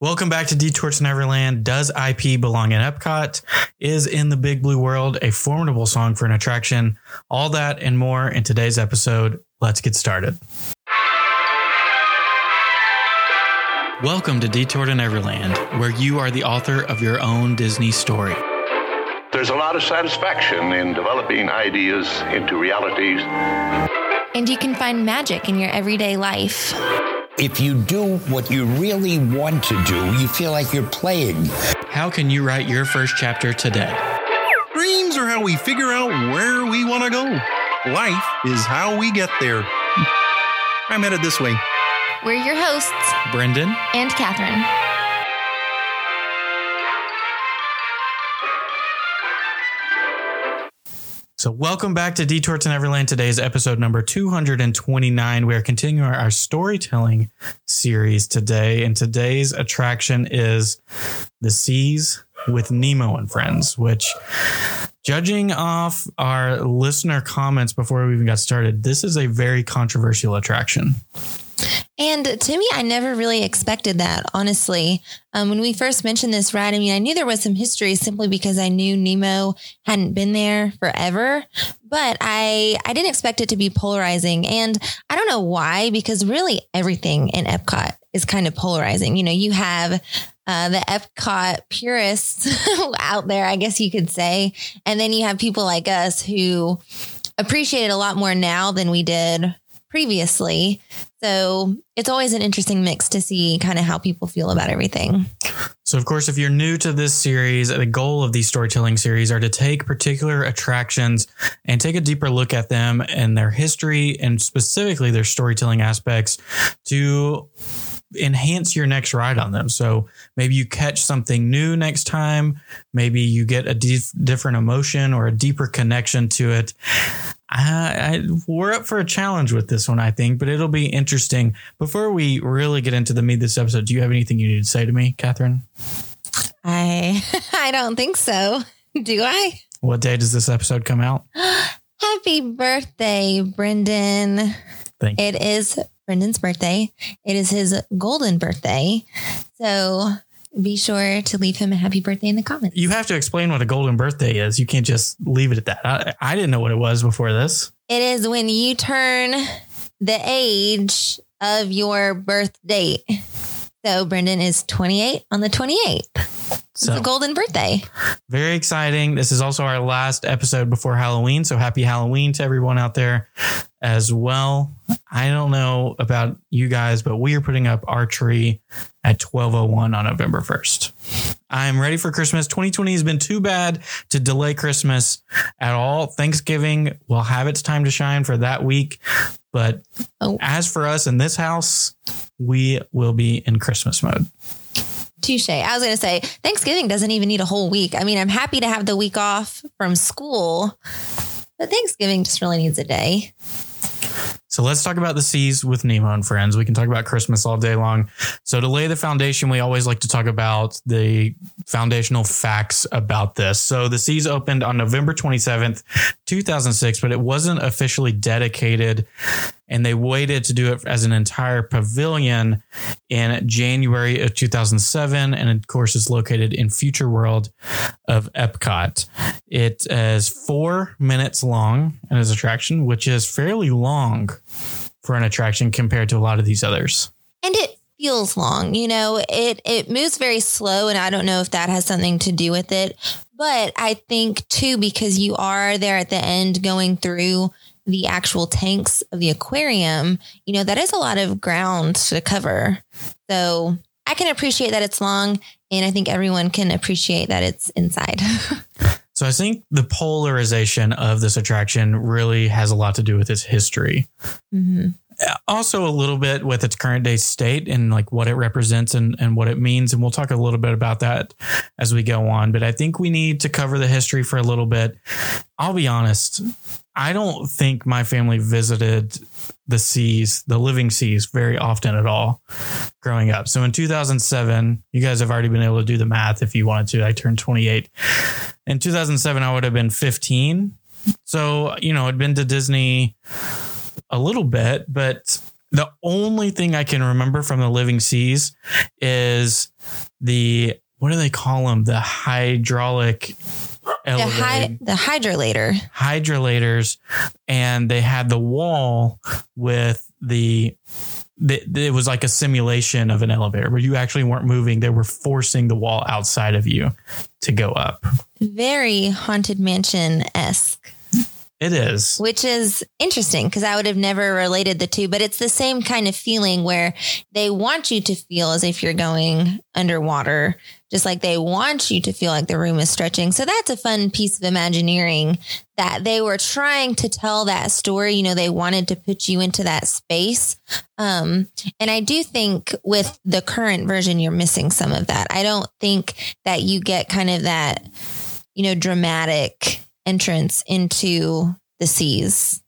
Welcome back to Detour to Neverland. Does IP belong in Epcot? Is In the Big Blue World a formidable song for an attraction? All that and more in today's episode. Let's get started. Welcome to Detour to Neverland, where you are the author of your own Disney story. There's a lot of satisfaction in developing ideas into realities. And you can find magic in your everyday life. If you do what you really want to do, you feel like you're playing. How can you write your first chapter today? Dreams are how we figure out where we want to go. Life is how we get there. I'm headed this way. We're your hosts, Brendan and Catherine. So, welcome back to Detour to Neverland. Today's episode number 229. We are continuing our storytelling series today, and today's attraction is The Seas with Nemo and Friends, which, judging off our listener comments before we even got started, this is a very controversial attraction. And to me, I never really expected that, honestly. Um, when we first mentioned this ride, I mean, I knew there was some history simply because I knew Nemo hadn't been there forever, but I, I didn't expect it to be polarizing. And I don't know why, because really everything in Epcot is kind of polarizing. You know, you have uh, the Epcot purists out there, I guess you could say. And then you have people like us who appreciate it a lot more now than we did previously. So it's always an interesting mix to see kind of how people feel about everything. So, of course, if you're new to this series, the goal of these storytelling series are to take particular attractions and take a deeper look at them and their history and specifically their storytelling aspects to enhance your next ride on them. So maybe you catch something new next time. Maybe you get a dif- different emotion or a deeper connection to it. I, I, we're up for a challenge with this one, I think, but it'll be interesting. Before we really get into the meat of this episode, do you have anything you need to say to me, Catherine? I I don't think so. Do I? What day does this episode come out? Happy birthday, Brendan. Thank you. It is Brendan's birthday. It is his golden birthday. So be sure to leave him a happy birthday in the comments. You have to explain what a golden birthday is. You can't just leave it at that. I, I didn't know what it was before this. It is when you turn the age of your birth date. So Brendan is 28 on the 28th. So It's a golden birthday. very exciting. This is also our last episode before Halloween. So happy Halloween to everyone out there as well. I don't know about you guys, but we are putting up our tree at 1201 on November 1st. I'm ready for Christmas. 2020 has been too bad to delay Christmas at all. Thanksgiving will have its time to shine for that week. But Oh. as for us in this house, we will be in Christmas mode. Touche. I was going to say Thanksgiving doesn't even need a whole week. I mean, I'm happy to have the week off from school, but Thanksgiving just really needs a day. So let's talk about the seas with Nemo and friends. We can talk about Christmas all day long. So to lay the foundation, we always like to talk about the foundational facts about this. So the seas opened on November 27th, 2006, but it wasn't officially dedicated and they waited to do it as an entire pavilion in January of 2007 and of course is located in Future World of Epcot. It is 4 minutes long as attraction, which is fairly long for an attraction compared to a lot of these others. and it feels long you know it it moves very slow and i don't know if that has something to do with it but i think too because you are there at the end going through the actual tanks of the aquarium you know that is a lot of ground to cover so i can appreciate that it's long and i think everyone can appreciate that it's inside So I think the polarization of this attraction really has a lot to do with its history. hmm Also a little bit with its current day state and like what it represents and, and what it means. And we'll talk a little bit about that as we go on. But I think we need to cover the history for a little bit. I'll be honest. I don't think my family visited the seas, the living seas, very often at all growing up. So in 2007, you guys have already been able to do the math if you wanted to. I turned 28. In 2007, I would have been 15. So, you know, I'd been to Disney a little bit, but the only thing I can remember from the living seas is the what do they call them? The hydraulic The, hy- the hydrolator. hydrolators and they had the wall with the, the it was like a simulation of an elevator where you actually weren't moving they were forcing the wall outside of you to go up Very haunted mansion esque. it is which is interesting because I would have never related the two, but it's the same kind of feeling where they want you to feel as if you're going underwater, just like they want you to feel like the room is stretching. So that's a fun piece of imagineering that they were trying to tell that story. You know, they wanted to put you into that space. Um, and I do think with the current version, you're missing some of that. I don't think that you get kind of that, you know, dramatic entrance into the seas.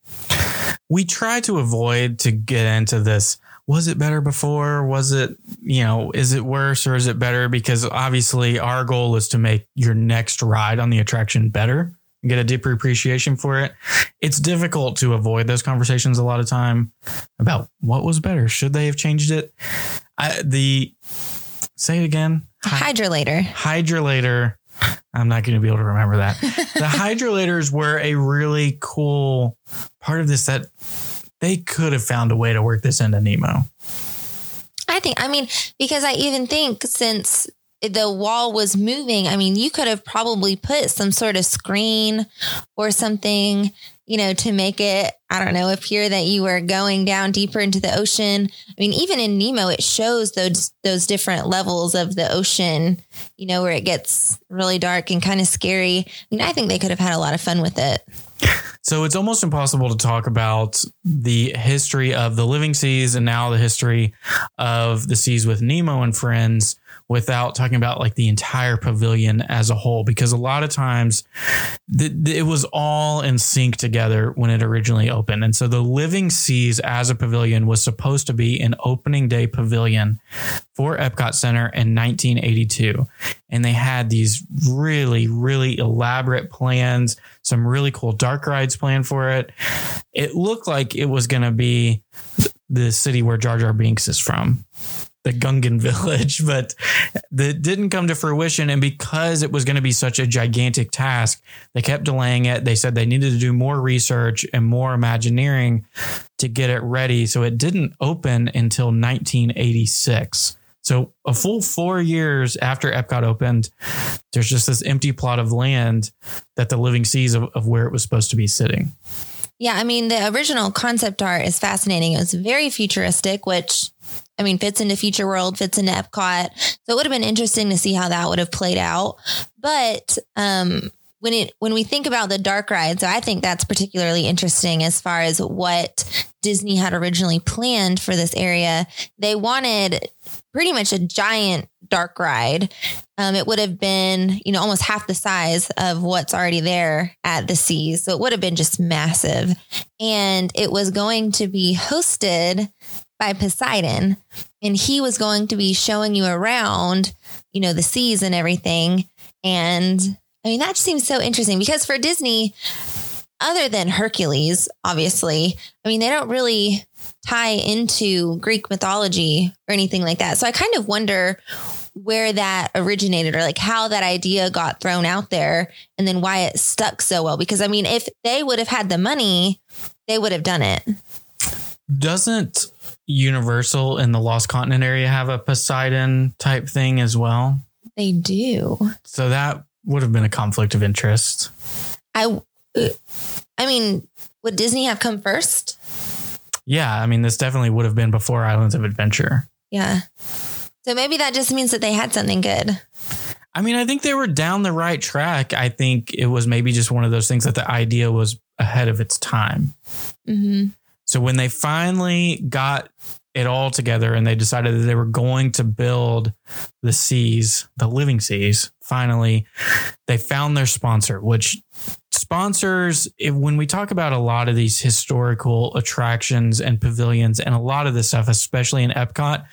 we try to avoid to get into this was it better before was it you know is it worse or is it better because obviously our goal is to make your next ride on the attraction better and get a deeper appreciation for it it's difficult to avoid those conversations a lot of time about what was better should they have changed it I, the say it again Hy- Hydrolator. hydrolator. I'm not going to be able to remember that. the hydrolators were a really cool part of this that they could have found a way to work this into Nemo. I think, I mean, because I even think since the wall was moving, I mean, you could have probably put some sort of screen or something, you know, to make it, I don't know, appear that you were going down deeper into the ocean. I mean, even in Nemo, it shows those those different levels of the ocean, you know, where it gets really dark and kind of scary. I mean, I think they could have had a lot of fun with it. So it's almost impossible to talk about the history of the living seas and now the history of the seas with Nemo and friends without talking about like the entire pavilion as a whole because a lot of times it was all in sync together when it originally opened. And so the living seas as a pavilion was supposed to be an opening day pavilion for Epcot Center in 1982 and they had these really really elaborate plans some really cool dark rides planned for it. It looked like it was going to be the city where Jar Jar Binks is from the Gungan village, but that didn't come to fruition. And because it was going to be such a gigantic task, they kept delaying it. They said they needed to do more research and more Imagineering to get it ready. So it didn't open until 1986. So a full four years after Epcot opened, there's just this empty plot of land that the living seas of, of where it was supposed to be sitting. Yeah, I mean, the original concept art is fascinating. It was very futuristic, which I mean, fits into Future World, fits into Epcot. So it would have been interesting to see how that would have played out. But um, when it when we think about the dark ride, so I think that's particularly interesting as far as what Disney had originally planned for this area. They wanted pretty much a giant dark ride. Um, it would have been, you know, almost half the size of what's already there at the seas. So it would have been just massive. And it was going to be hosted by Poseidon. And he was going to be showing you around, you know, the seas and everything. And I mean, that seems so interesting because for Disney, other than Hercules, obviously, I mean, they don't really tie into Greek mythology or anything like that. So I kind of wonder where that originated or like how that idea got thrown out there and then why it stuck so well. Because I mean, if they would have had the money, they would have done it. Doesn't Universal in the Lost Continent area have a Poseidon type thing as well? They do. So that would have been a conflict of interest. I, I mean, would Disney have come first? Yeah, I mean, this definitely would have been before Islands of Adventure. Yeah. So maybe that just means that they had something good. I mean, I think they were down the right track. I think it was maybe just one of those things that the idea was ahead of its time. Mm-hmm. So when they finally got it all together and they decided that they were going to build the seas, the living seas, finally, they found their sponsor, which sponsors, when we talk about a lot of these historical attractions and pavilions and a lot of this stuff, especially in Epcot,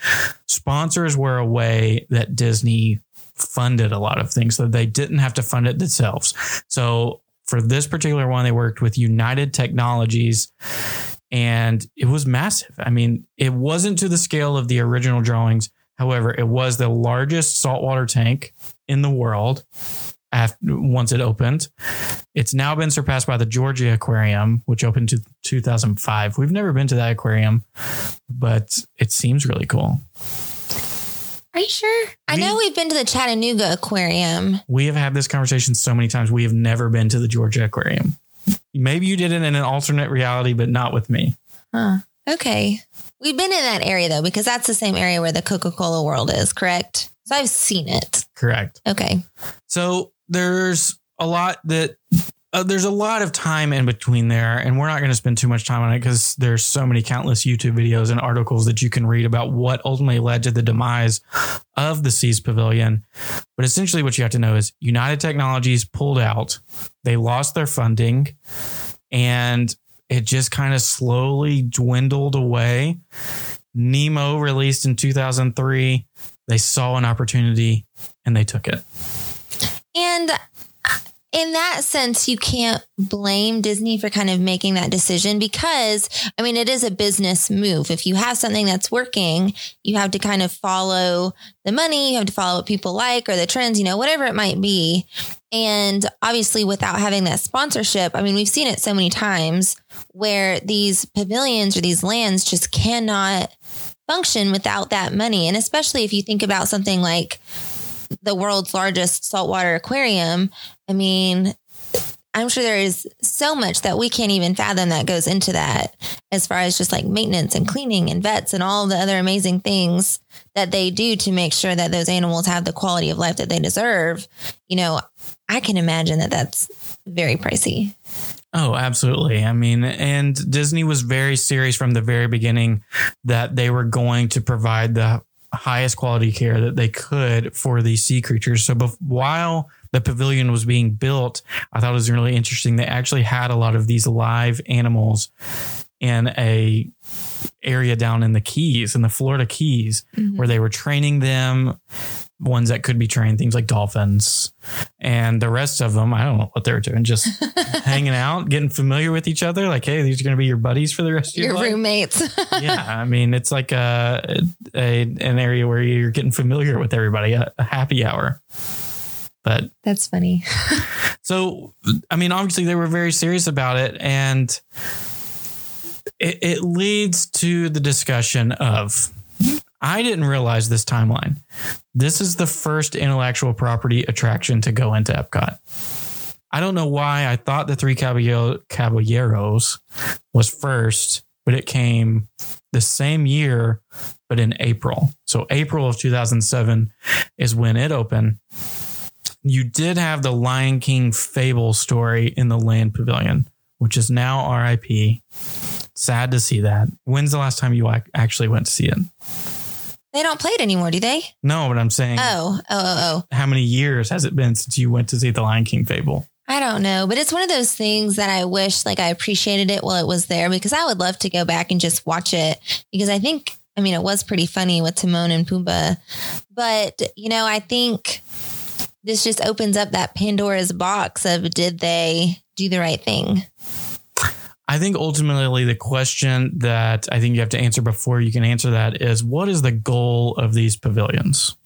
sponsors were a way that Disney funded a lot of things so they didn't have to fund it themselves. So for this particular one, they worked with United Technologies and it was massive. I mean, it wasn't to the scale of the original drawings. However, it was the largest saltwater tank in the world after, once it opened. It's now been surpassed by the Georgia Aquarium, which opened in 2005. We've never been to that aquarium, but it seems really cool. Are you sure? I know we've been to the Chattanooga Aquarium. We have had this conversation so many times. We have never been to the Georgia Aquarium. Maybe you did it in an alternate reality, but not with me. Huh. Okay. We've been in that area though, because that's the same area where the Coca Cola world is, correct? So I've seen it. Correct. Okay. So there's a lot that uh, there's a lot of time in between there, and we're not going to spend too much time on it because there's so many countless YouTube videos and articles that you can read about what ultimately led to the demise of the Seas Pavilion. But essentially, what you have to know is United Technologies pulled out, they lost their funding, and it just kind of slowly dwindled away. Nemo released in 2003. They saw an opportunity and they took it. And in that sense, you can't blame Disney for kind of making that decision because, I mean, it is a business move. If you have something that's working, you have to kind of follow the money, you have to follow what people like or the trends, you know, whatever it might be. And obviously, without having that sponsorship, I mean, we've seen it so many times where these pavilions or these lands just cannot function without that money. And especially if you think about something like the world's largest saltwater aquarium, I mean, I'm sure there is so much that we can't even fathom that goes into that as far as just like maintenance and cleaning and vets and all the other amazing things that they do to make sure that those animals have the quality of life that they deserve. You know, I can imagine that that's very pricey. Oh, absolutely. I mean, and Disney was very serious from the very beginning that they were going to provide the highest quality care that they could for these sea creatures. So, bef- while the pavilion was being built, I thought it was really interesting. They actually had a lot of these live animals in a area down in the Keys, in the Florida Keys, mm-hmm. where they were training them. Ones that could be trained, things like dolphins, and the rest of them, I don't know what they're doing, just hanging out, getting familiar with each other. Like, hey, these are going to be your buddies for the rest of your, Your life. roommates. yeah, I mean, it's like a, a an area where you're getting familiar with everybody, a, a happy hour. But that's funny. so, I mean, obviously they were very serious about it, and it, it leads to the discussion of I didn't realize this timeline. This is the first intellectual property attraction to go into Epcot. I don't know why I thought the Three Caballeros was first, but it came the same year, but in April. So, April of 2007 is when it opened. You did have the Lion King fable story in the Land Pavilion, which is now RIP. Sad to see that. When's the last time you actually went to see it? They don't play it anymore, do they? No, but I'm saying, Oh, oh, oh, oh. how many years has it been since you went to see the Lion King fable? I don't know, but it's one of those things that I wish like I appreciated it while it was there because I would love to go back and just watch it because I think I mean it was pretty funny with Timon and Pumbaa. But, you know, I think this just opens up that Pandora's box of did they do the right thing? I think ultimately the question that I think you have to answer before you can answer that is what is the goal of these pavilions?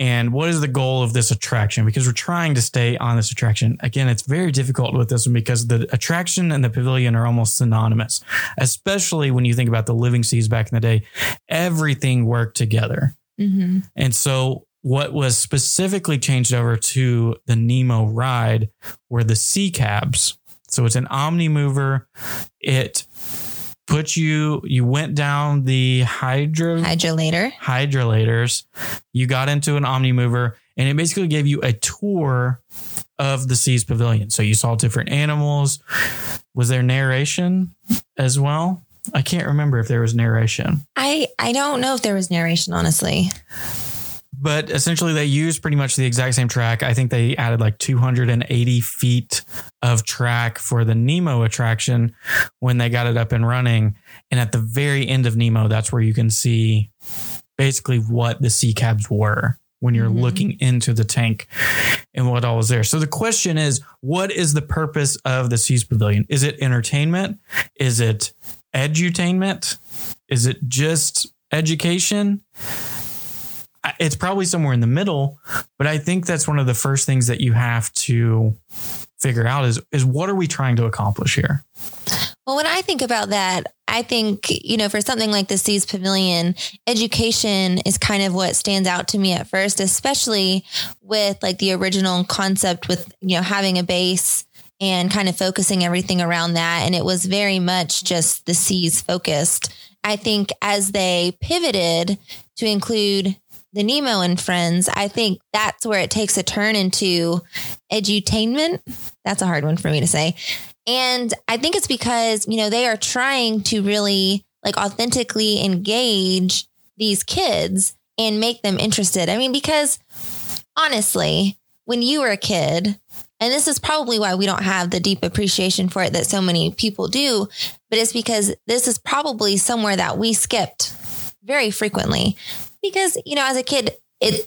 And what is the goal of this attraction? Because we're trying to stay on this attraction. Again, it's very difficult with this one because the attraction and the pavilion are almost synonymous, especially when you think about the living seas back in the day. Everything worked together. Mm-hmm. And so what was specifically changed over to the Nemo ride were the sea cabs. So it's an omni mover. It put you you went down the hydro Hydrolator. hydrolators. You got into an omni mover and it basically gave you a tour of the seas pavilion. So you saw different animals. Was there narration as well? I can't remember if there was narration. I I don't know if there was narration, honestly. But essentially they used pretty much the exact same track. I think they added like 280 feet of track for the Nemo attraction when they got it up and running. And at the very end of Nemo, that's where you can see basically what the sea cabs were when you're Mhm. looking into the tank and what all was there. So the question is, what is the purpose of the Seas Pavilion? Is it entertainment? Is it edutainment? Is it just education, it's probably somewhere in the middle, but I think that's one of the first things that you have to figure out is is what are we trying to accomplish here? Well, when I think about that, I think, you know, for something like the Seas Pavilion, education is kind of what stands out to me at first, especially with like the original concept with, you know, having a base and kind of focusing everything around that. And it was very much just the seas focused. I think as they pivoted to include the Nemo and friends, I think that's where it takes a turn into edutainment. That's a hard one for me to say. And I think it's because, you know, they are trying to really like authentically engage these kids and make them interested. I mean, because honestly, when you were a kid, and this is probably why we don't have the deep appreciation for it that so many people do, but it's because this is probably somewhere that we skipped very frequently. Because, you know, as a kid, it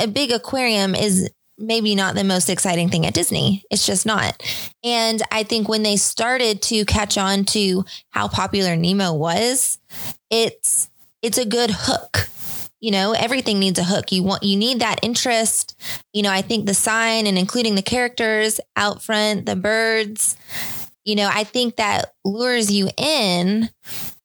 a big aquarium is maybe not the most exciting thing at Disney. It's just not. And I think when they started to catch on to how popular Nemo was, it's it's a good hook. You know, everything needs a hook. You want you need that interest. You know, I think the sign and including the characters out front, the birds, you know, I think that lures you in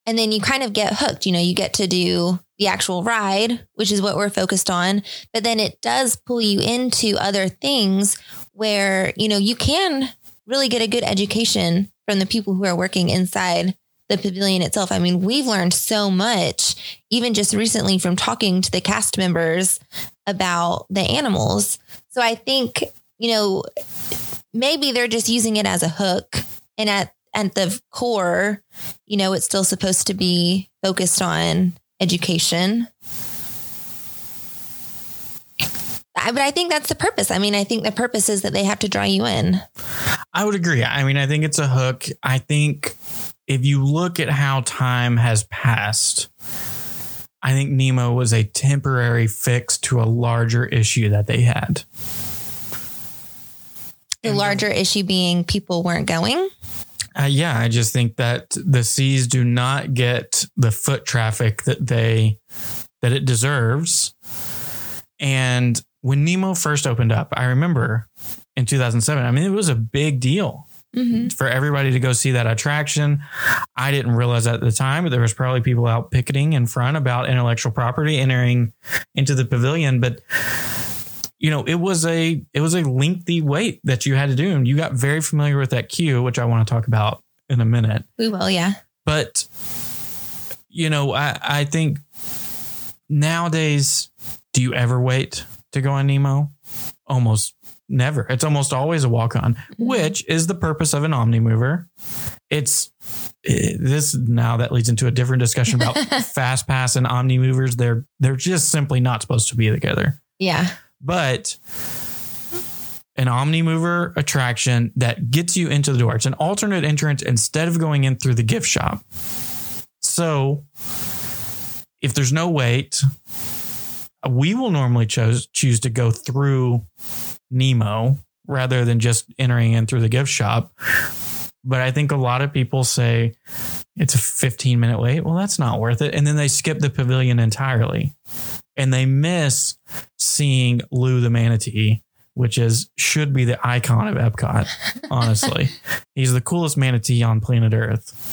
and then you kind of get hooked. You know, you get to do the actual ride, which is what we're focused on, but then it does pull you into other things where, you know, you can really get a good education from the people who are working inside the pavilion itself. I mean, we've learned so much, even just recently from talking to the cast members about the animals. So I think, you know, maybe they're just using it as a hook. And at, at the core, you know, it's still supposed to be focused on education. I, but I think that's the purpose. I mean, I think the purpose is that they have to draw you in. I would agree. I mean, I think it's a hook. I think if you look at how time has passed, I think Nemo was a temporary fix to a larger issue that they had. The larger issue being people weren't going. Uh, yeah, I just think that the seas do not get the foot traffic that they that it deserves. And when Nemo first opened up, I remember in 2007. I mean, it was a big deal Mm-hmm. for everybody to go see that attraction. I didn't realize at the time, but there was probably people out picketing in front about intellectual property entering into the pavilion. But you know, it was a it was a lengthy wait that you had to do, and you got very familiar with that queue, which I want to talk about in a minute. We will, yeah. But you know, I I think nowadays, do you ever wait to go on Nemo? Almost never. It's almost always a walk on, which is the purpose of an Omni mover. It's eh, this now that leads into a different discussion about fast pass and Omni movers. They're they're just simply not supposed to be together. Yeah. But an Omni mover attraction that gets you into the door. It's an alternate entrance instead of going in through the gift shop. So if there's no wait, we will normally choose choose to go through Nemo rather than just entering in through the gift shop. But I think a lot of people say it's a 15 minute wait. Well, that's not worth it. And then they skip the pavilion entirely and they miss seeing Lou the manatee, which is should be the icon of Epcot. Honestly, he's the coolest manatee on planet Earth.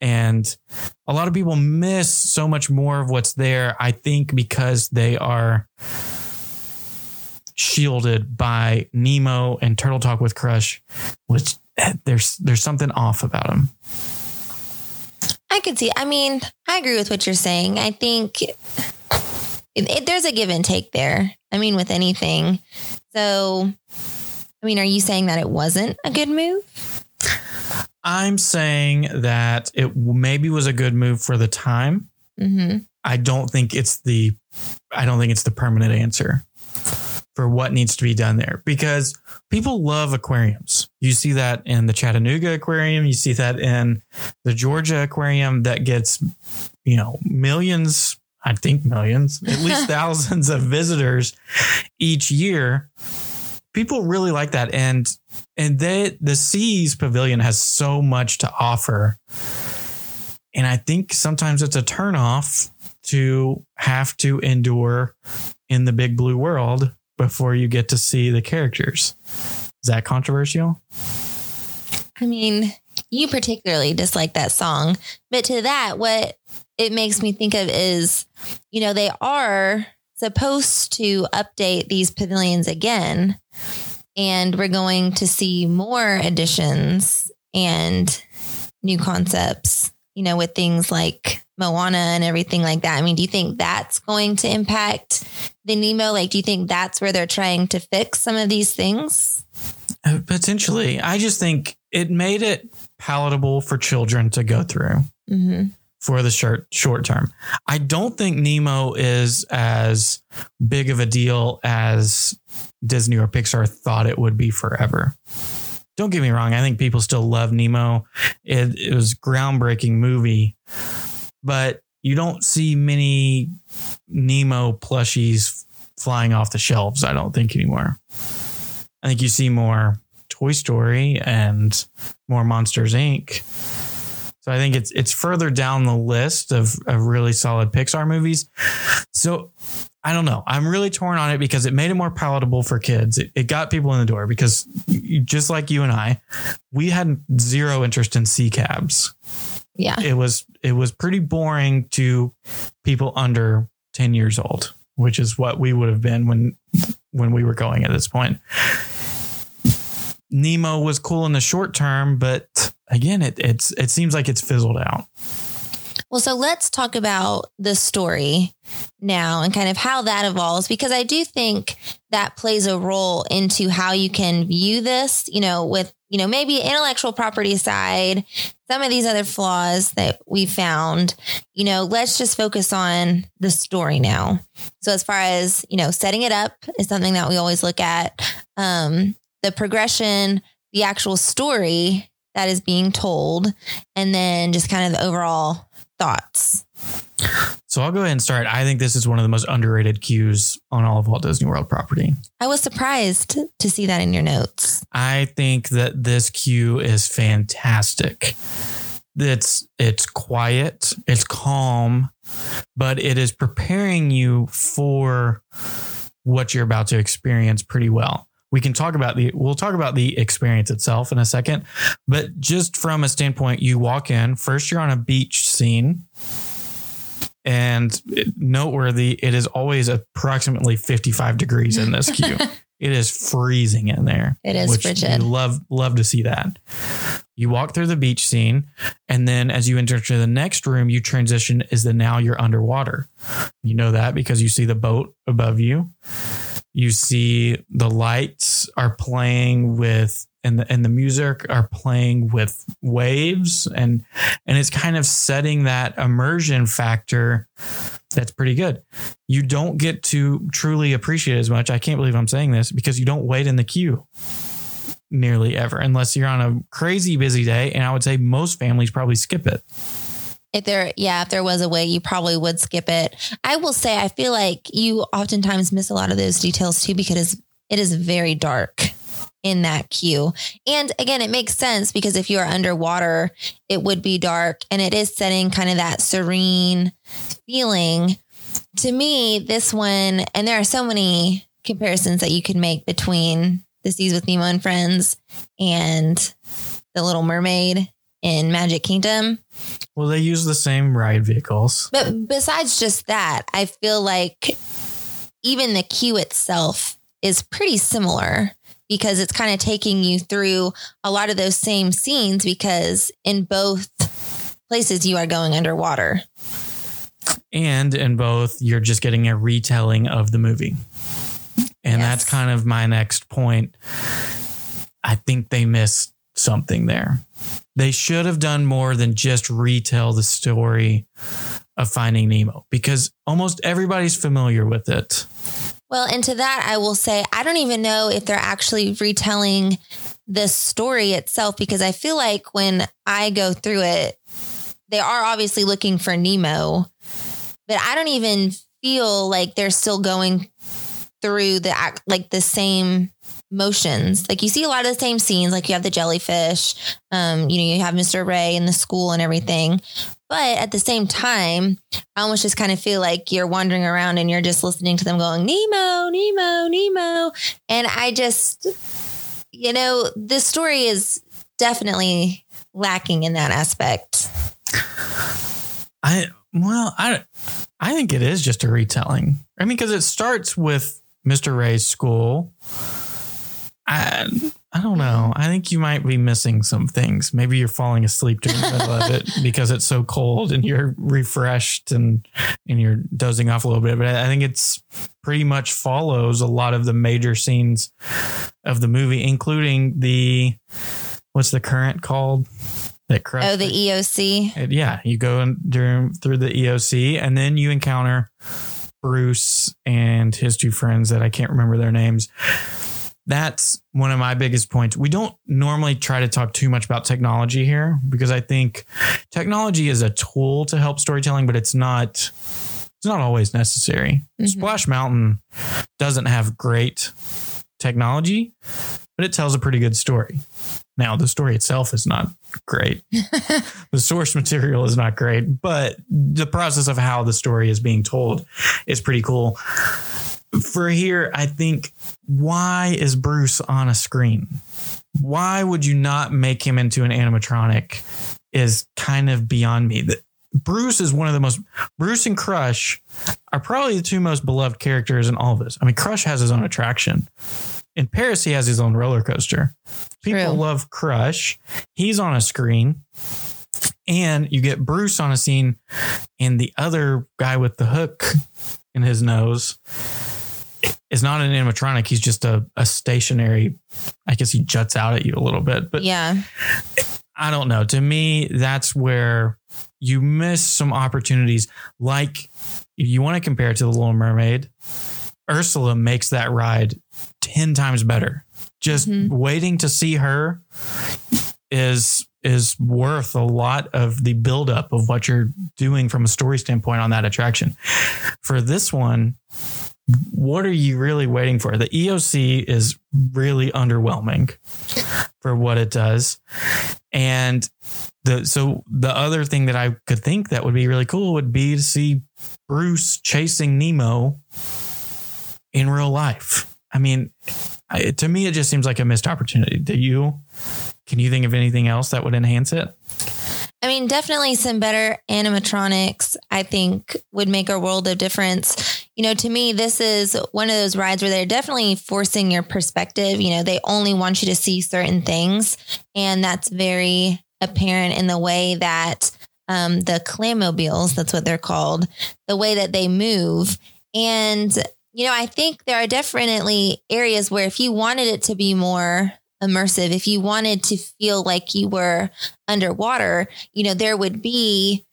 And a lot of people miss so much more of what's there, I think, because they are shielded by Nemo and Turtle Talk with Crush, which eh, there's there's something off about them. I could see. I mean, I agree with what you're saying. I think it, it, there's a give and take there. I mean, with anything. So, I mean, are you saying that it wasn't a good move? I'm saying that it maybe was a good move for the time. Mm-hmm. I don't think it's the I don't think it's the permanent answer for what needs to be done there because people love aquariums. You see that in the Chattanooga aquarium, you see that in the Georgia aquarium that gets, you know, millions, I think millions, at least thousands of visitors each year. People really like that and and they the Seas Pavilion has so much to offer And I think sometimes it's a turnoff to have to endure in the big blue world before you get to see the characters. Is that controversial? I mean, you particularly dislike that song, but to that, what it makes me think of is, you know, they are supposed to update these pavilions again, and we're going to see more additions and new concepts, you know, with things like Moana and everything like that. I mean, do you think that's going to impact the Nemo? Like, do you think that's where they're trying to fix some of these things? Uh, Potentially. I just think it made it palatable for children to go through Mm-hmm. For the short short term. I don't think Nemo is as big of a deal as Disney or Pixar thought it would be forever. Don't get me wrong, I think people still love Nemo. It, it was a groundbreaking movie, but you don't see many Nemo plushies flying off the shelves, I don't think anymore. I think you see more Toy Story and more Monsters Inc. So I think it's it's further down the list of, of really solid Pixar movies. So I don't know. I'm really torn on it because it made it more palatable for kids. It, it got people in the door because just like you and I, we had zero interest in sea cabs. Yeah. It was it was pretty boring to people under 10 years old, which is what we would have been when when we were going at this point. Nemo was cool in the short term, but again, it it's it seems like it's fizzled out. Well, so let's talk about the story now and kind of how that evolves because I do think that plays a role into how you can view this, you know, with, you know, maybe intellectual property side, some of these other flaws that we found, you know, let's just focus on the story now. So as far as, you know, setting it up is something that we always look at. Um, the progression, the actual story that is being told, and then just kind of the overall thoughts. So I'll go ahead and start. I think this is one of the most underrated cues on all of Walt Disney World property. I was surprised to see that in your notes. I think that this cue is fantastic. It's it's quiet, it's calm, but it is preparing you for what you're about to experience pretty well. We can talk about the we'll talk about the experience itself in a second, but just from a standpoint, you walk in, first you're on a beach scene. And noteworthy, it is always approximately 55 degrees in this queue. it is freezing in there. It is which frigid. You love love to see that. You walk through the beach scene, and then as you enter to the next room, you transition is that now you're underwater. You know that because you see the boat above you. You see the lights are playing with and the and the music are playing with waves and and it's kind of setting that immersion factor that's pretty good. You don't get to truly appreciate as much. I can't believe I'm saying this because you don't wait in the queue nearly ever unless you're on a crazy busy day and I would say most families probably skip it. If there, yeah, if there was a way, you probably would skip it. I will say, I feel like you oftentimes miss a lot of those details too because it is very dark in that queue. And again, it makes sense because if you are underwater, it would be dark and it is setting kind of that serene feeling. To me, this one, and there are so many comparisons that you can make between the Seas with Nemo and Friends and the Little Mermaid in Magic Kingdom. Well, they use the same ride vehicles. But besides just that, I feel like even the queue itself is pretty similar because it's kind of taking you through a lot of those same scenes because in both places you are going underwater. And in both, you're just getting a retelling of the movie. And that's kind of my next point. I think they missed something there. They should have done more than just retell the story of Finding Nemo because almost everybody's familiar with it. Well, and to that, I will say, I don't even know if they're actually retelling the story itself because I feel like when I go through it, they are obviously looking for Nemo, but I don't even feel like they're still going through the act like the same motions. Like you see a lot of the same scenes, like you have the jellyfish, um, you know, you have Mr. Ray in the school and everything. But at the same time, I almost just kind of feel like you're wandering around and you're just listening to them going, Nemo, Nemo, Nemo. And I just, you know, this story is definitely lacking in that aspect. I well, I I think it is just a retelling. I mean, because it starts with Mr. Ray's school. I I don't know. I think you might be missing some things. Maybe you're falling asleep during the middle of it because it's so cold and you're refreshed and and you're dozing off a little bit. But I think it's pretty much follows a lot of the major scenes of the movie, including the what's the current called? That Oh, the EAC. and yeah, you go in during through the EAC, and then you encounter Bruce and his two friends that I can't remember their names. That's one of my biggest points. We don't normally try to talk too much about technology here because I think technology is a tool to help storytelling, but it's not it's not always necessary. Mhm. Splash Mountain doesn't have great technology, but it tells a pretty good story. Now, the story itself is not great. the source material is not great, but the process of how the story is being told is pretty cool. For here, I think why is Bruce on a screen? Why would you not make him into an animatronic is kind of beyond me. Bruce is one of the most Bruce and Crush are probably the two most beloved characters in all of this. I mean, Crush has his own attraction. In Paris, he has his own roller coaster. People True. love Crush. He's on a screen. And you get Bruce on a scene, and the other guy with the hook in his nose is not an animatronic. He's just a, a stationary, I guess he juts out at you a little bit. But Yeah. I don't know. To me, that's where you miss some opportunities. Like, you want to compare it to The Little Mermaid, Ursula makes that ride 10 times better. Just Mhm. waiting to see her is is worth a lot of the buildup of what you're doing from a story standpoint on that attraction. For this one, what are you really waiting for? The EAC is really underwhelming for what it does. And the so the other thing that I could think that would be really cool would be to see Bruce chasing Nemo in real life. I mean, I, to me, it just seems like a missed opportunity. Do you? Can you think of anything else that would enhance it? I mean, definitely some better animatronics, I think, would make a world of difference. You know, to me, this is one of those rides where they're definitely forcing your perspective. You know, they only want you to see certain things. And that's very apparent in the way that um, the clamobiles, that's what they're called, the way that they move. And, you know, I think there are definitely areas where if you wanted it to be more immersive, if you wanted to feel like you were underwater, you know, there would be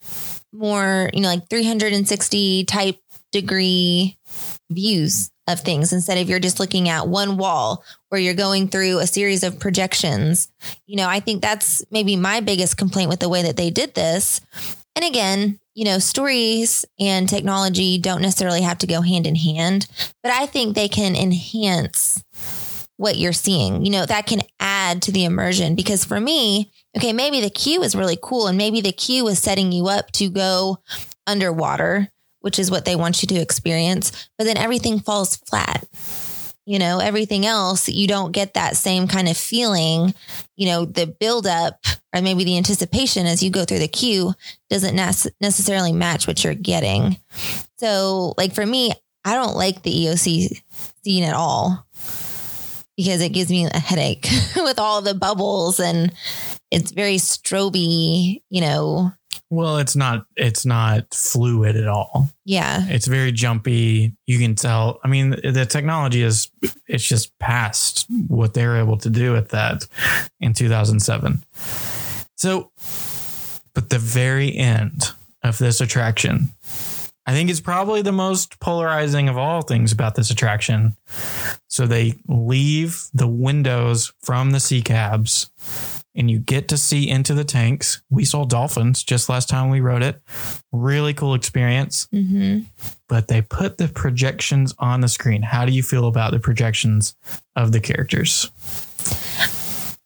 more, you know, like 360 type degree views of things instead of you're just looking at one wall or you're going through a series of projections. You know, I think that's maybe my biggest complaint with the way that they did this. And again, you know, stories and technology don't necessarily have to go hand in hand, but I think they can enhance what you're seeing. You know, that can add to the immersion because for me, okay, maybe the queue is really cool and maybe the queue is setting you up to go underwater, which is what they want you to experience, but then everything falls flat. You know, everything else, you don't get that same kind of feeling. You know, the buildup or maybe the anticipation as you go through the queue doesn't nec- necessarily match what you're getting. So, like for me, I don't like the EAC scene at all because it gives me a headache with all the bubbles and it's very stroby, you know. Well, it's not it's not fluid at all. Yeah. It's very jumpy. You can tell. I mean, the technology is it's just past what they were able to do with that in 2007. So, but the very end of this attraction, I think it's probably the most polarizing of all things about this attraction. So they leave the windows from the sea cabs and you get to see into the tanks. We saw dolphins just last time we rode it. Really cool experience. hmm But they put the projections on the screen. How do you feel about the projections of the characters?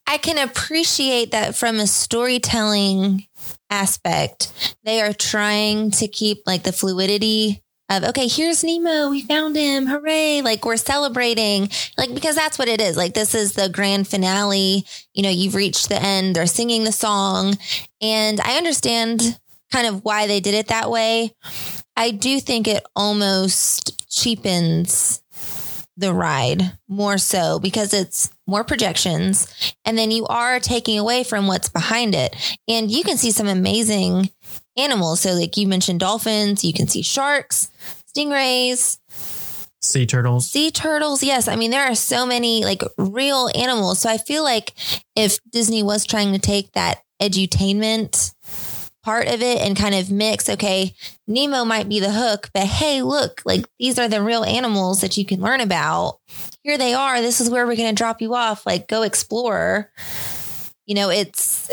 I can appreciate that from a storytelling aspect. They are trying to keep like the fluidity of, okay, here's Nemo. We found him. Hooray. Like we're celebrating. Like, because that's what it is. Like, this is the grand finale. You know, you've reached the end. They're singing the song. And I understand kind of why they did it that way. I do think it almost cheapens the ride more so because it's more projections. And then you are taking away from what's behind it. And you can see some amazing animals. So like you mentioned dolphins you can see sharks stingrays Sea turtles. sea turtles. Yes. I mean there are so many like real animals. So i feel like if disney was trying to take that edutainment part of it and kind of mix okay nemo might be the hook but hey look like these are the real animals that you can learn about here they are this is where we're going to drop you off like go explore you know it's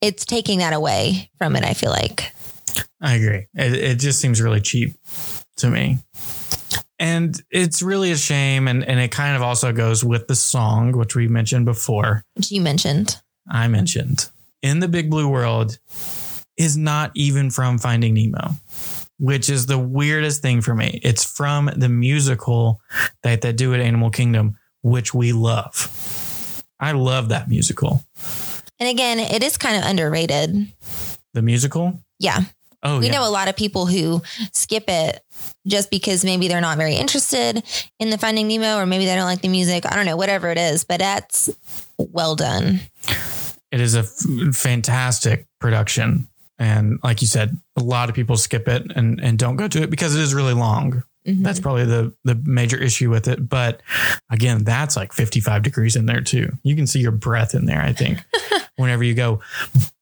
it's taking that away from it i feel like I agree. It, it just seems really cheap to me. And it's really a shame. And, and it kind of also goes with the song, which we mentioned before. which you mentioned I mentioned in the big blue world is not even from Finding Nemo, which is the weirdest thing for me. It's from the musical that they do at Animal Kingdom, which we love. I love that musical. and again it is kind of underrated The musical? yeah Oh, we yeah. know a lot of people who skip it just because maybe they're not very interested in the Finding Nemo or maybe they don't like the music. I don't know, whatever it is, but that's well done. It is a f- fantastic production. And like you said, a lot of people skip it and, and don't go to it because it is really long. Mhm. That's probably the the major issue with it. But again, that's like 55 degrees in there too. You can see your breath in there, I think, whenever you go.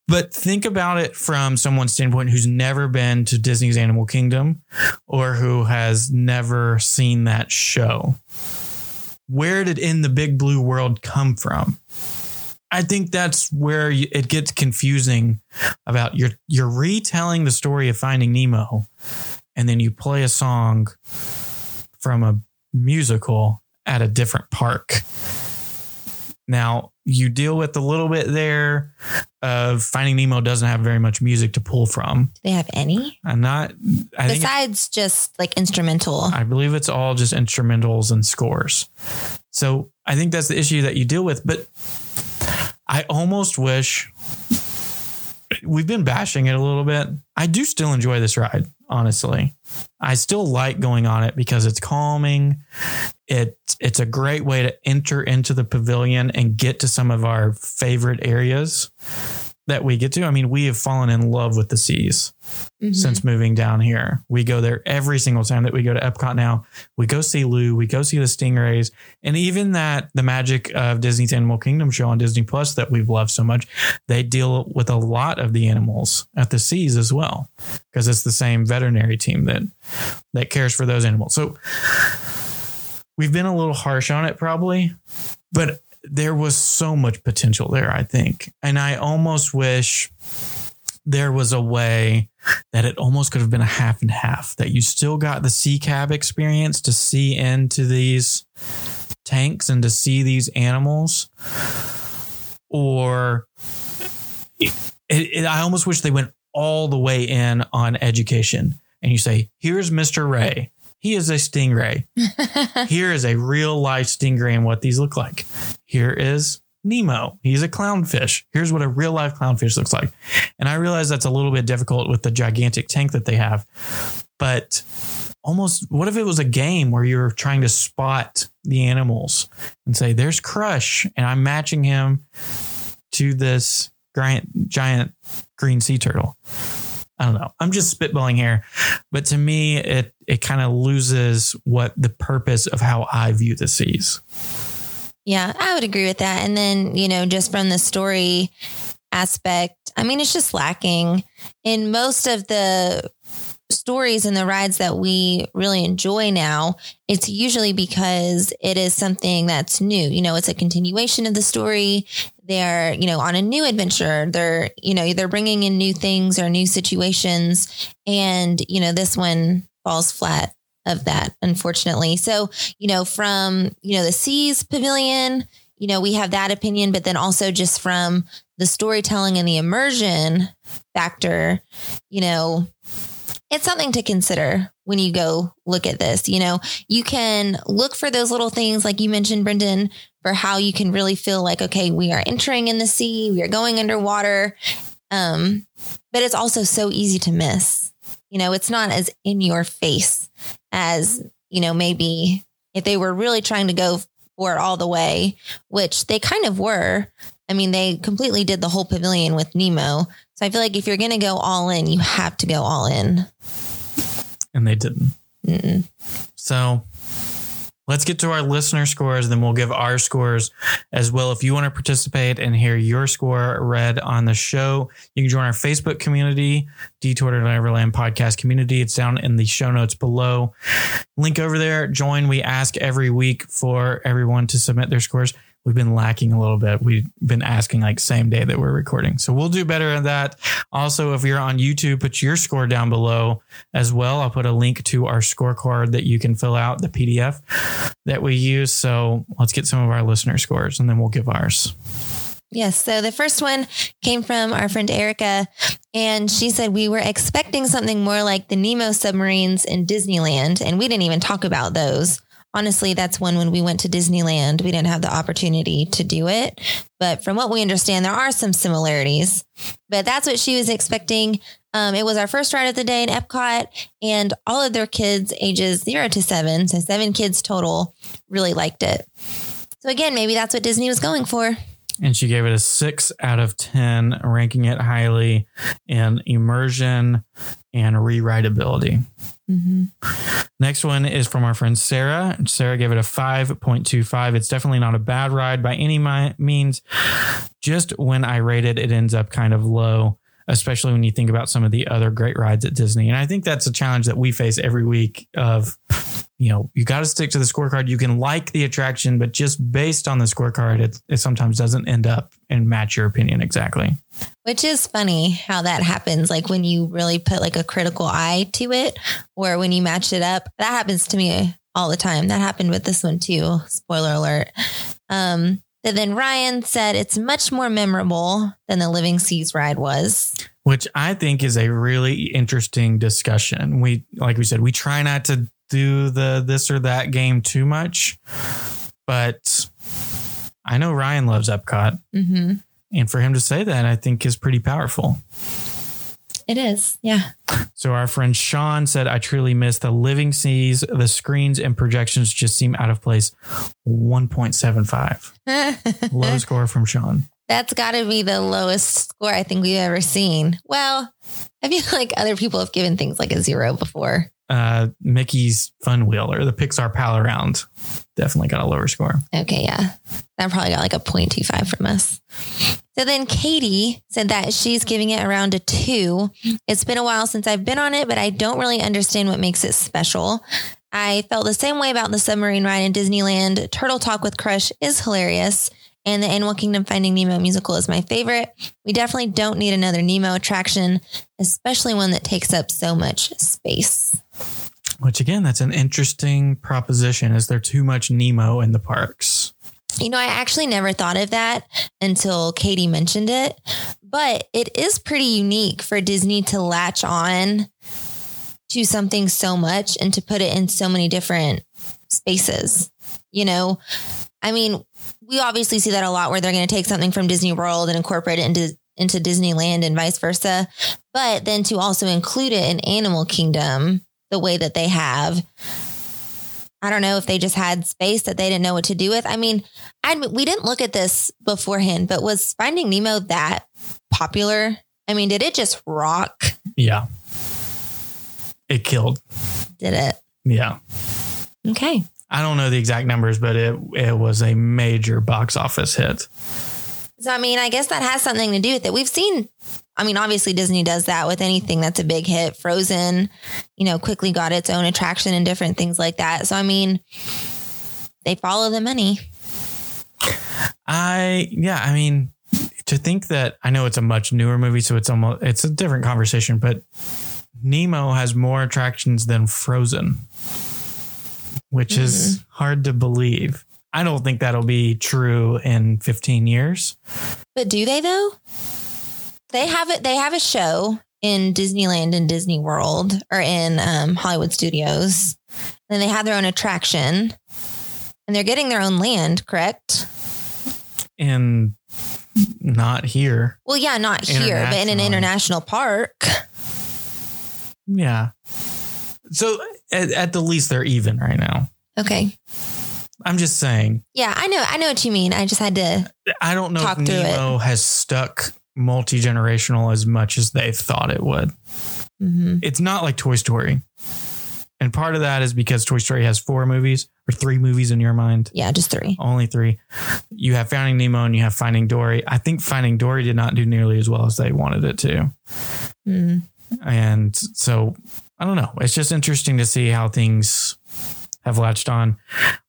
But think about it from someone's standpoint who's never been to Disney's Animal Kingdom or who has never seen that show. Where did In the Big Blue World come from? I think that's where it gets confusing about you're you're retelling the story of Finding Nemo and then you play a song from a musical at a different park. Now, you deal with a little bit there of Finding Nemo doesn't have very much music to pull from. Do they have any? I'm not I think Besides just like instrumental. I believe it's all just instrumentals and scores. So I think that's the issue that you deal with. But I almost wish we've been bashing it a little bit. I do still enjoy this ride, honestly. I still like going on it because it's calming. It it's a great way to enter into the pavilion and get to some of our favorite areas that we get to. I mean, we have fallen in love with the seas Mhm. since moving down here. We go there every single time that we go to Epcot now. We go see Lou, we go see the Stingrays, and even that the magic of Disney's Animal Kingdom show on Disney Plus that we've loved so much, they deal with a lot of the animals at the seas as well because it's the same veterinary team that that cares for those animals. So we've been a little harsh on it probably, but there was so much potential there, I think. And I almost wish there was a way that it almost could have been a half and half that you still got the sea cab experience to see into these tanks and to see these animals or it, it, i almost wish they went all the way in on education and you say here's mr ray he is a stingray here is a real life stingray and what these look like here is Nemo. He's a clownfish. Here's what a real life clownfish looks like. And I realize that's a little bit difficult with the gigantic tank that they have. But almost, what if it was a game where you're trying to spot the animals and say, there's Crush, and I'm matching him to this giant, giant green sea turtle? I don't know. I'm just spitballing here. But to me, it, it kind of loses what the purpose of how I view the seas. Yeah, I would agree with that. And then, you know, just from the story aspect, I mean, it's just lacking in most of the stories and the rides that we really enjoy now. It's usually because it is something that's new. You know, it's a continuation of the story. They're, you know, on a new adventure. They're, you know, they're bringing in new things or new situations. And, you know, this one falls flat of that, unfortunately. So, you know, from, you know, the Seas Pavilion, you know, we have that opinion, but then also just from the storytelling and the immersion factor, you know, it's something to consider when you go look at this. You know, you can look for those little things, like you mentioned, Brendan, for how you can really feel like, okay, we are entering in the sea, we are going underwater. Um, but it's also so easy to miss. You know, it's not as in your face as, you know, maybe if they were really trying to go for it all the way, which they kind of were. I mean, they completely did the whole pavilion with Nemo. So I feel like if you're going to go all in, you have to go all in. And they didn't. Mm-mm. So let's get to our listener scores, then we'll give our scores as well. If you want to participate and hear your score read on the show, you can join our Facebook community, Detour to Neverland podcast community. It's down in the show notes below. Link over there, join. We ask every week for everyone to submit their scores. We've been lacking a little bit. We've been asking like same day that we're recording. So we'll do better at that. Also, if you're on YouTube, put your score down below as well. I'll put a link to our scorecard that you can fill out, the PDF that we use. So let's get some of our listener scores and then we'll give ours. Yes. So the first one came from our friend Erica, and she said we were expecting something more like the Nemo submarines in Disneyland, and we didn't even talk about those. Honestly, that's one when we went to Disneyland, we didn't have the opportunity to do it. But from what we understand, there are some similarities. But that's what she was expecting. Um, it was our first ride of the day in Epcot, and all of their kids, ages zero to seven, so seven kids total, really liked it. So again, maybe that's what Disney was going for. And she gave it a six out of 10, ranking it highly in immersion and rerideability. Mm-hmm. Next one is from our friend Sarah. Sarah gave it a 5.25. It's definitely not a bad ride by any means. Just when I rate it, it ends up kind of low, especially when you think about some of the other great rides at Disney. And I think that's a challenge that we face every week of, you know, you got to stick to the scorecard. You can like the attraction, but just based on the scorecard, it, it sometimes doesn't end up and match your opinion exactly. Which is funny how that happens. Like when you really put like a critical eye to it, or when you match it up. That happens to me all the time. That happened with this one too. Spoiler alert. Um, but then Ryan said it's much more memorable than the Living Seas ride was. which I think is a really interesting discussion. We, like we said, we try not to do the this or that game too much, but I know Ryan loves Epcot, Mm-hmm. and for him to say that, I think is pretty powerful. It is. Yeah. So our friend Sean said, "I truly miss the living seas. The screens and projections just seem out of place." One point seven five, low score from Sean. That's got to be the lowest score I think we've ever seen. Well, I feel like other people have given things like a zero before. Uh, Mickey's Fun Wheel or the Pixar Pal Around definitely got a lower score. Okay, yeah. That probably got like a 0.25 from us. So then Katie said that she's giving it around a two. It's been a while since I've been on it, but I don't really understand what makes it special. I felt the same way about the submarine ride in Disneyland. Turtle Talk with Crush is hilarious. And the Animal Kingdom Finding Nemo musical is my favorite. We definitely don't need another Nemo attraction, especially one that takes up so much space. Which again, that's an interesting proposition. Is there too much Nemo in the parks? You know, I actually never thought of that until Katie mentioned it, but it is pretty unique for Disney to latch on to something so much and to put it in so many different spaces. You know, I mean, we obviously see that a lot where they're going to take something from Disney World and incorporate it into into Disneyland and vice versa, but then to also include it in Animal Kingdom the way that they have. I don't know if they just had space that they didn't know what to do with. I mean, I we didn't look at this beforehand, but was Finding Nemo that popular? I mean, did it just rock? Yeah, it killed. Did it? Yeah, Okay. I don't know the exact numbers, but it it was a major box office hit. So I mean, I guess that has something to do with it. We've seen I mean, obviously Disney does that with anything that's a big hit. Frozen, you know, quickly got its own attraction and different things like that. So I mean, they follow the money. I yeah, I mean, to think that I know it's a much newer movie, so it's almost it's a different conversation, but Nemo has more attractions than Frozen, which is mm-hmm. hard to believe. I don't think that'll be true in 15 years. But do they though? They have it. They have a show in Disneyland and Disney World or in um, Hollywood Studios. Then they have their own attraction, and they're getting their own land. Correct? And not here. Well, yeah, not here, but in an international park. Yeah. So at, at the least, they're even right now. Okay. I'm just saying. Yeah, I know. I know what you mean. I just had to. I don't know Talk if through it. Nemo has stuck multi generational as much as they thought it would. Mhm. It's not like Toy Story. And part of that is because Toy Story has four movies or three movies in your mind. Yeah, just three. Only three. You have Finding Nemo and you have Finding Dory. I think Finding Dory did not do nearly as well as they wanted it to. Mm. And so I don't know. It's just interesting to see how things have latched on.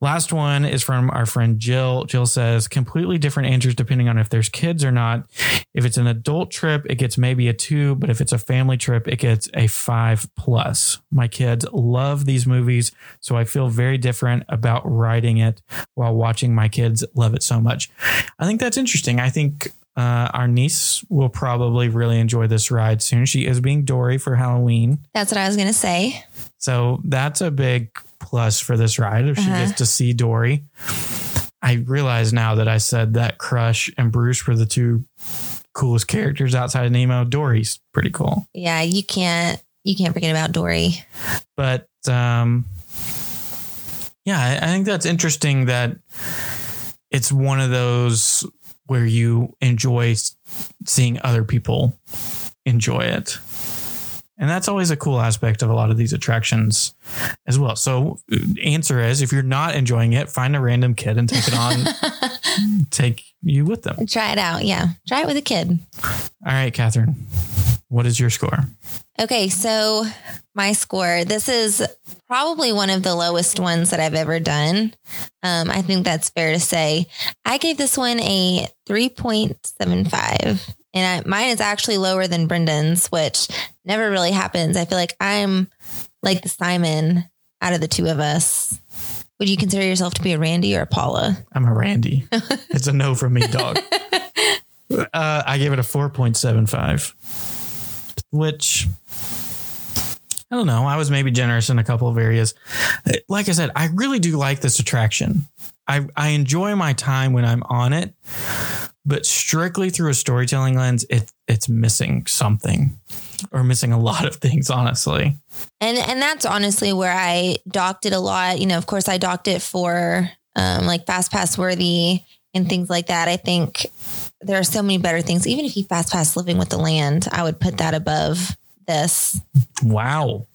Last one is from our friend Jill. Jill says completely different answers depending on if there's kids or not. If it's an adult trip, it gets maybe a two, but if it's a family trip, it gets a five plus. My kids love these movies, so I feel very different about writing it while watching my kids love it so much. I think that's interesting. I think uh, our niece will probably really enjoy this ride soon. She is being Dory for Halloween. That's what I was gonna say. So that's a big plus for this ride if she Uh-huh. gets to see Dory. I realize now that I said that Crush and Bruce were the two coolest characters outside of Nemo. Dory's pretty cool. Yeah, you can't. You can't forget about Dory. But um, yeah, I, I think that's interesting that it's one of those where you enjoy seeing other people enjoy it. And that's always a cool aspect of a lot of these attractions as well. So, answer is if you're not enjoying it, find a random kid and take it on, take you with them. Try it out. Yeah, try it with a kid. All right, Catherine, what is your score? Okay, so my score. This is probably one of the lowest ones that I've ever done. Um, I think that's fair to say. I gave this one a 3.75. And I, mine is actually lower than Brendan's, which never really happens. I feel like I'm like the Simon out of the two of us. Would you consider yourself to be a Randy or a Paula? I'm a Randy. it's a no from me, dog. Uh, I gave it a 4.75, which I don't know. I was maybe generous in a couple of areas. Like I said, I really do like this attraction. I, I enjoy my time when I'm on it, but strictly through a storytelling lens, it, it's missing something or missing a lot of things, honestly. And and that's honestly where I docked it a lot. You know, of course I docked it for um like fast pass worthy and things like that. I think there are so many better things. Even if you fast pass living with the land, I would put that above this. Wow.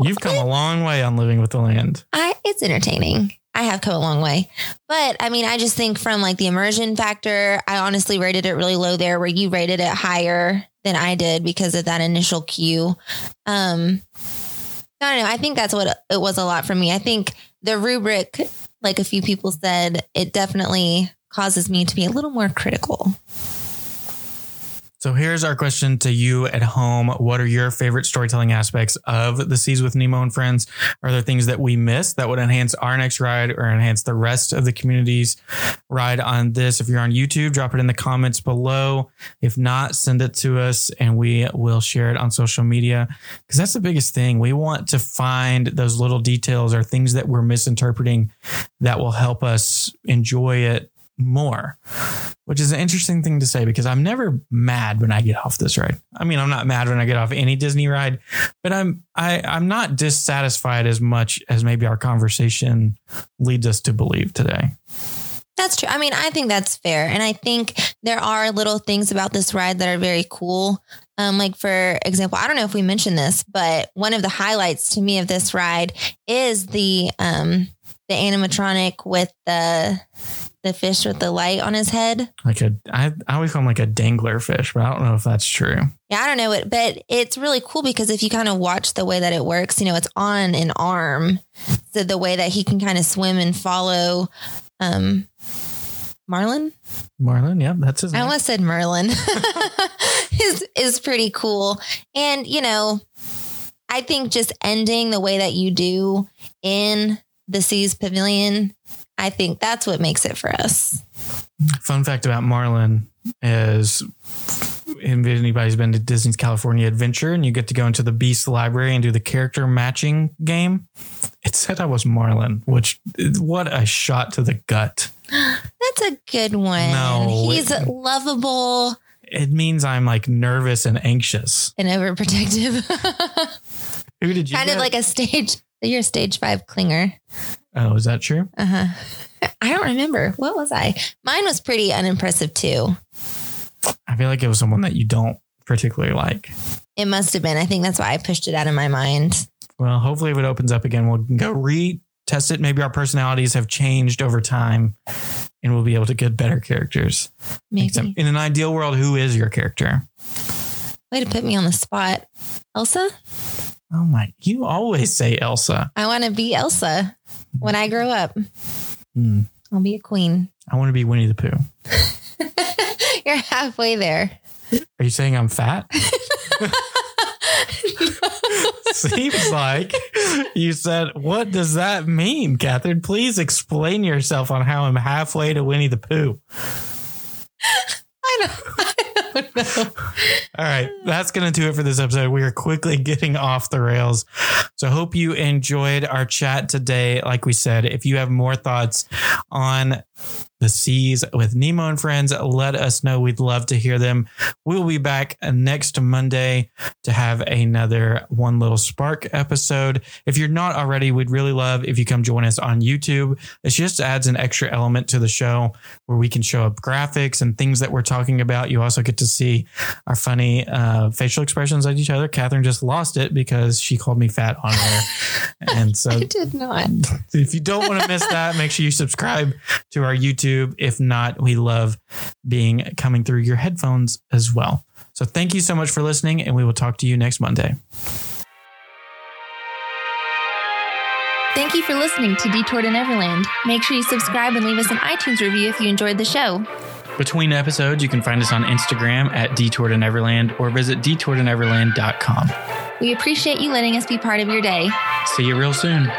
You've come a long way on living with the land. I it's entertaining. I have come a long way. But I mean, I just think from like the immersion factor, I honestly rated it really low there where you rated it higher than I did because of that initial cue. Um I don't know. I think that's what it was a lot for me. I think the rubric, like a few people said, it definitely causes me to be a little more critical. So here's our question to you at home. What are your favorite storytelling aspects of the Seas with Nemo and Friends? Are there things that we missed that would enhance our next ride or enhance the rest of the community's ride on this? If you're on YouTube, drop it in the comments below. If not, send it to us and we will share it on social media because that's the biggest thing. We want to find those little details or things that we're misinterpreting that will help us enjoy it more which is an interesting thing to say because I'm never mad when I get off this ride. I mean, I'm not mad when I get off any Disney ride, but I'm I I'm not dissatisfied as much as maybe our conversation leads us to believe today. That's true. I mean, I think that's fair. And I think there are little things about this ride that are very cool. Um, like for example, I don't know if we mentioned this, but one of the highlights to me of this ride is the um the animatronic with the the fish with the light on his head. Like a I I always call him like a dangler fish, but I don't know if that's true. Yeah, I don't know it, but it's really cool because if you kind of watch the way that it works, you know, it's on an arm. So the way that he can kind of swim and follow um Marlin. Marlin, yeah, that's his Name. I almost said Merlin. is is pretty cool. And you know, I think just ending the way that you do in the Seas Pavilion, I think that's what makes it for us. Fun fact about Marlin is if anybody's been to Disney's California Adventure and you get to go into the Beast Library and do the character matching game, it said I was Marlin, which what a shot to the gut. That's a good one. No, He's it- lovable It means I'm like nervous and anxious. and overprotective. Who did you kind of like a stage you're a stage five clinger. Oh, is that true? Uh-huh. I don't remember. What was I? Mine was pretty unimpressive too. I feel like it was someone that you don't particularly like. It must have been. I think that's why I pushed it out of my mind. Well, hopefully, if it opens up again, we'll go retest it. Maybe our personalities have changed over time and we'll be able to get better characters. Maybe. Except in an ideal world, who is your character? Way to put me on the spot. Elsa? Oh my, you always say Elsa. I want to be Elsa when I grow up. Hmm. I'll be a queen. I want to be Winnie the Pooh. You're halfway there. Are you saying I'm fat? Seems like you said, What does that mean, Catherine? Please explain yourself on how I'm halfway to Winnie the Pooh. I don't, All right, that's going to do it for this episode. We are quickly getting off the rails. So, I hope you enjoyed our chat today. Like we said, if you have more thoughts on the seas with Nemo and friends, let us know. We'd love to hear them. We'll be back next Monday to have another One Little Spark episode. If you're not already, we'd really love if you come join us on YouTube. It just adds an extra element to the show where we can show up graphics and things that we're talking about. You also get to see our funny uh, facial expressions at each other. Catherine just lost it because she called me fat on air. and so I did not. if you don't want to miss that, make sure you subscribe to our YouTube. If not, we love being coming through your headphones as well. So thank you so much for listening, and we will talk to you next Monday. Thank you for listening to Detour to Neverland. Make sure you subscribe and leave us an iTunes review if you enjoyed the show. Between episodes, you can find us on Instagram at Detour to Neverland or visit detourtoneverland.com. We appreciate you letting us be part of your day. See you real soon.